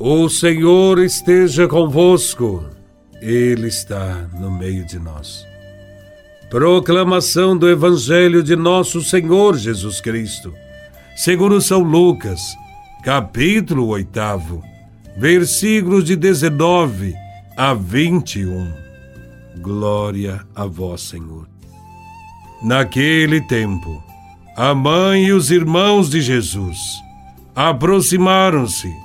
O Senhor esteja convosco, Ele está no meio de nós. Proclamação do Evangelho de Nosso Senhor Jesus Cristo, segundo São Lucas, capítulo 8, versículos de 19 a 21. Glória a Vós, Senhor. Naquele tempo, a mãe e os irmãos de Jesus aproximaram-se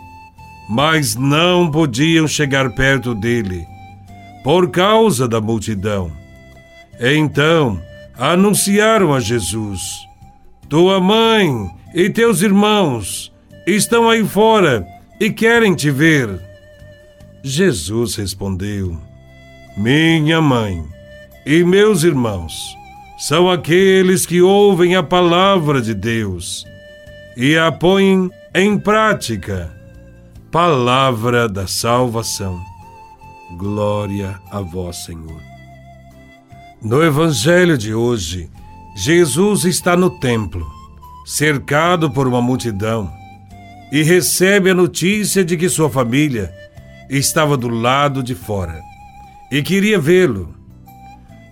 mas não podiam chegar perto dele, por causa da multidão. Então anunciaram a Jesus: Tua mãe e teus irmãos estão aí fora e querem te ver. Jesus respondeu: Minha mãe e meus irmãos são aqueles que ouvem a palavra de Deus e a põem em prática palavra da salvação. Glória a vós, Senhor. No Evangelho de hoje, Jesus está no templo, cercado por uma multidão, e recebe a notícia de que sua família estava do lado de fora e queria vê-lo.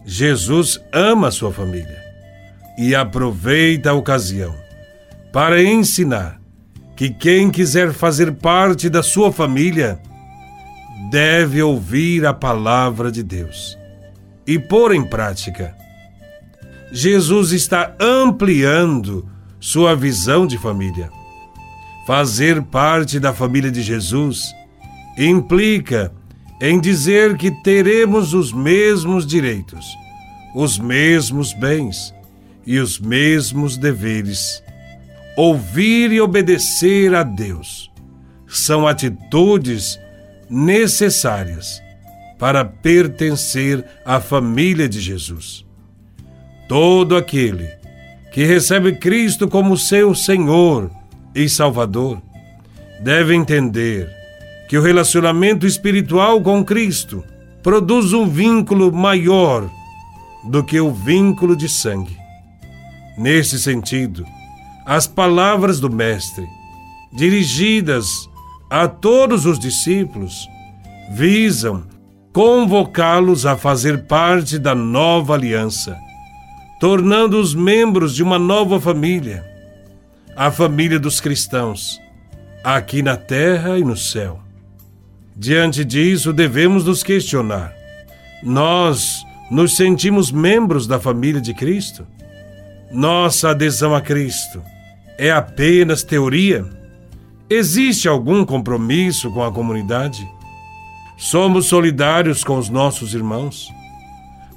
Jesus ama sua família e aproveita a ocasião para ensinar que quem quiser fazer parte da sua família deve ouvir a palavra de Deus e pôr em prática. Jesus está ampliando sua visão de família. Fazer parte da família de Jesus implica em dizer que teremos os mesmos direitos, os mesmos bens e os mesmos deveres ouvir e obedecer a Deus são atitudes necessárias para pertencer à família de Jesus. Todo aquele que recebe Cristo como seu Senhor e Salvador deve entender que o relacionamento espiritual com Cristo produz um vínculo maior do que o vínculo de sangue. Nesse sentido, as palavras do Mestre, dirigidas a todos os discípulos, visam convocá-los a fazer parte da nova aliança, tornando-os membros de uma nova família, a família dos cristãos, aqui na terra e no céu. Diante disso, devemos nos questionar: nós nos sentimos membros da família de Cristo? Nossa adesão a Cristo é apenas teoria? Existe algum compromisso com a comunidade? Somos solidários com os nossos irmãos?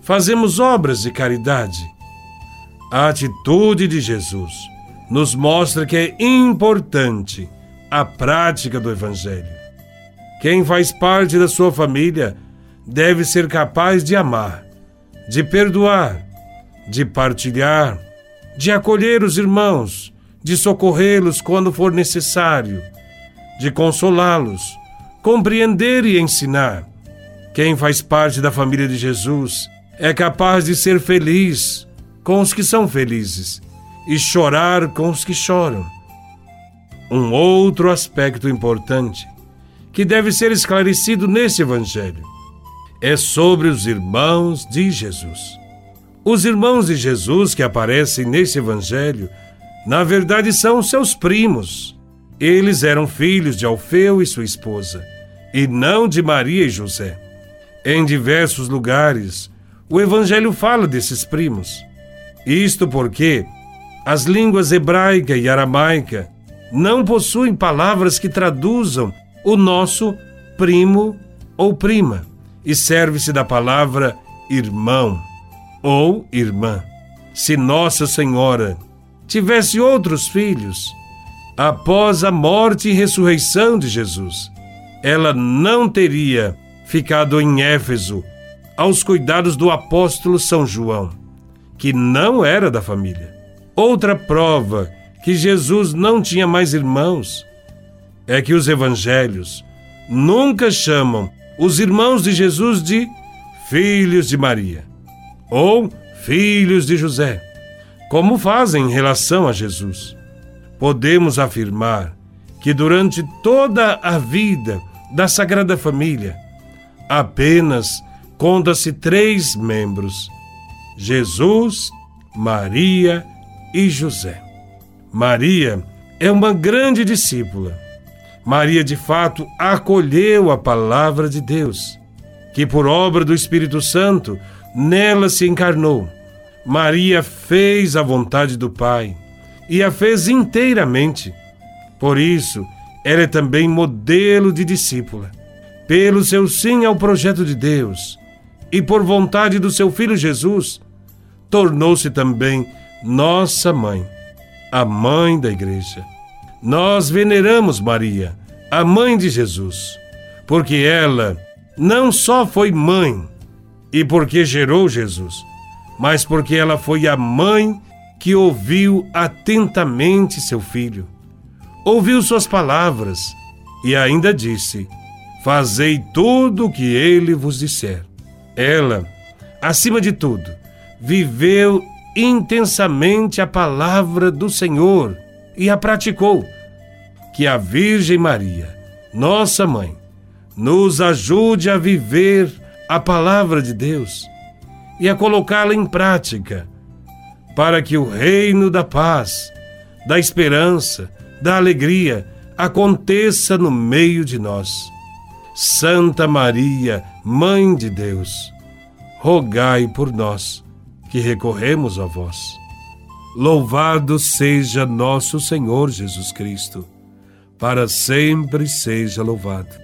Fazemos obras de caridade? A atitude de Jesus nos mostra que é importante a prática do Evangelho. Quem faz parte da sua família deve ser capaz de amar, de perdoar, de partilhar, de acolher os irmãos de socorrê-los quando for necessário, de consolá-los, compreender e ensinar. Quem faz parte da família de Jesus é capaz de ser feliz com os que são felizes e chorar com os que choram. Um outro aspecto importante que deve ser esclarecido nesse Evangelho é sobre os irmãos de Jesus. Os irmãos de Jesus que aparecem nesse Evangelho na verdade, são seus primos. Eles eram filhos de Alfeu e sua esposa, e não de Maria e José. Em diversos lugares, o Evangelho fala desses primos. Isto porque as línguas hebraica e aramaica não possuem palavras que traduzam o nosso primo ou prima, e serve-se da palavra irmão ou irmã. Se Nossa Senhora tivesse outros filhos, após a morte e ressurreição de Jesus, ela não teria ficado em Éfeso aos cuidados do apóstolo São João, que não era da família. Outra prova que Jesus não tinha mais irmãos é que os evangelhos nunca chamam os irmãos de Jesus de filhos de Maria ou filhos de José como fazem em relação a Jesus. Podemos afirmar que durante toda a vida da Sagrada Família apenas conta-se três membros: Jesus, Maria e José. Maria é uma grande discípula. Maria, de fato, acolheu a palavra de Deus, que por obra do Espírito Santo nela se encarnou. Maria fez a vontade do Pai e a fez inteiramente. Por isso, ela é também modelo de discípula. Pelo seu sim ao projeto de Deus e por vontade do seu Filho Jesus, tornou-se também nossa mãe, a mãe da Igreja. Nós veneramos Maria, a mãe de Jesus, porque ela não só foi mãe e porque gerou Jesus, mas porque ela foi a mãe que ouviu atentamente seu filho, ouviu suas palavras e ainda disse: Fazei tudo o que ele vos disser. Ela, acima de tudo, viveu intensamente a palavra do Senhor e a praticou. Que a Virgem Maria, nossa mãe, nos ajude a viver a palavra de Deus e a colocá-la em prática, para que o reino da paz, da esperança, da alegria aconteça no meio de nós. Santa Maria, Mãe de Deus, rogai por nós que recorremos a vós. Louvado seja nosso Senhor Jesus Cristo, para sempre seja louvado.